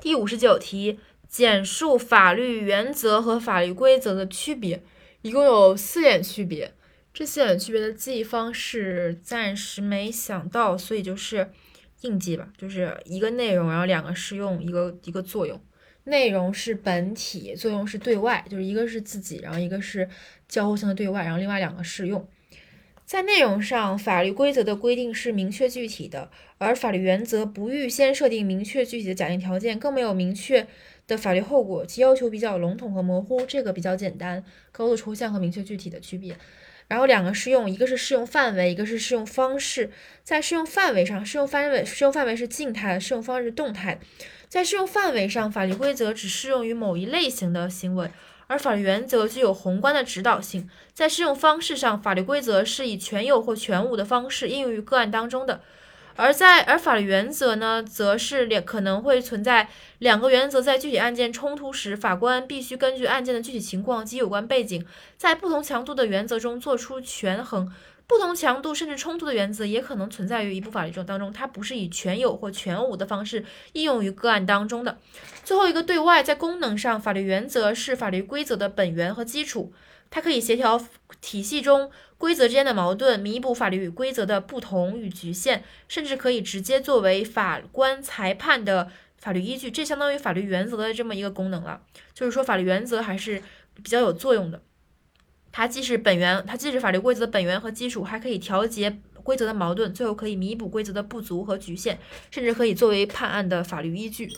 第五十九题，简述法律原则和法律规则的区别，一共有四点区别。这四点区别的记忆方式暂时没想到，所以就是硬记吧，就是一个内容，然后两个适用，一个一个作用。内容是本体，作用是对外，就是一个是自己，然后一个是交互性的对外，然后另外两个适用。在内容上，法律规则的规定是明确具体的，而法律原则不预先设定明确具体的假定条件，更没有明确的法律后果，其要求比较笼统和模糊。这个比较简单，高度抽象和明确具体的区别。然后两个适用，一个是适用范围，一个是适用方式。在适用范围上，适用范围适用范围是静态的，适用方式是动态的。在适用范围上，法律规则只适用于某一类型的行为，而法律原则具有宏观的指导性。在适用方式上，法律规则是以全有或全无的方式应用于个案当中的。而在而法律原则呢，则是两可能会存在两个原则在具体案件冲突时，法官必须根据案件的具体情况及有关背景，在不同强度的原则中做出权衡。不同强度甚至冲突的原则也可能存在于一部法律中当中，它不是以全有或全无的方式应用于个案当中的。最后一个对外，在功能上，法律原则是法律规则的本源和基础，它可以协调体系中。规则之间的矛盾，弥补法律与规则的不同与局限，甚至可以直接作为法官裁判的法律依据，这相当于法律原则的这么一个功能了。就是说，法律原则还是比较有作用的。它既是本源，它既是法律规则的本源和基础，还可以调节规则的矛盾，最后可以弥补规则的不足和局限，甚至可以作为判案的法律依据。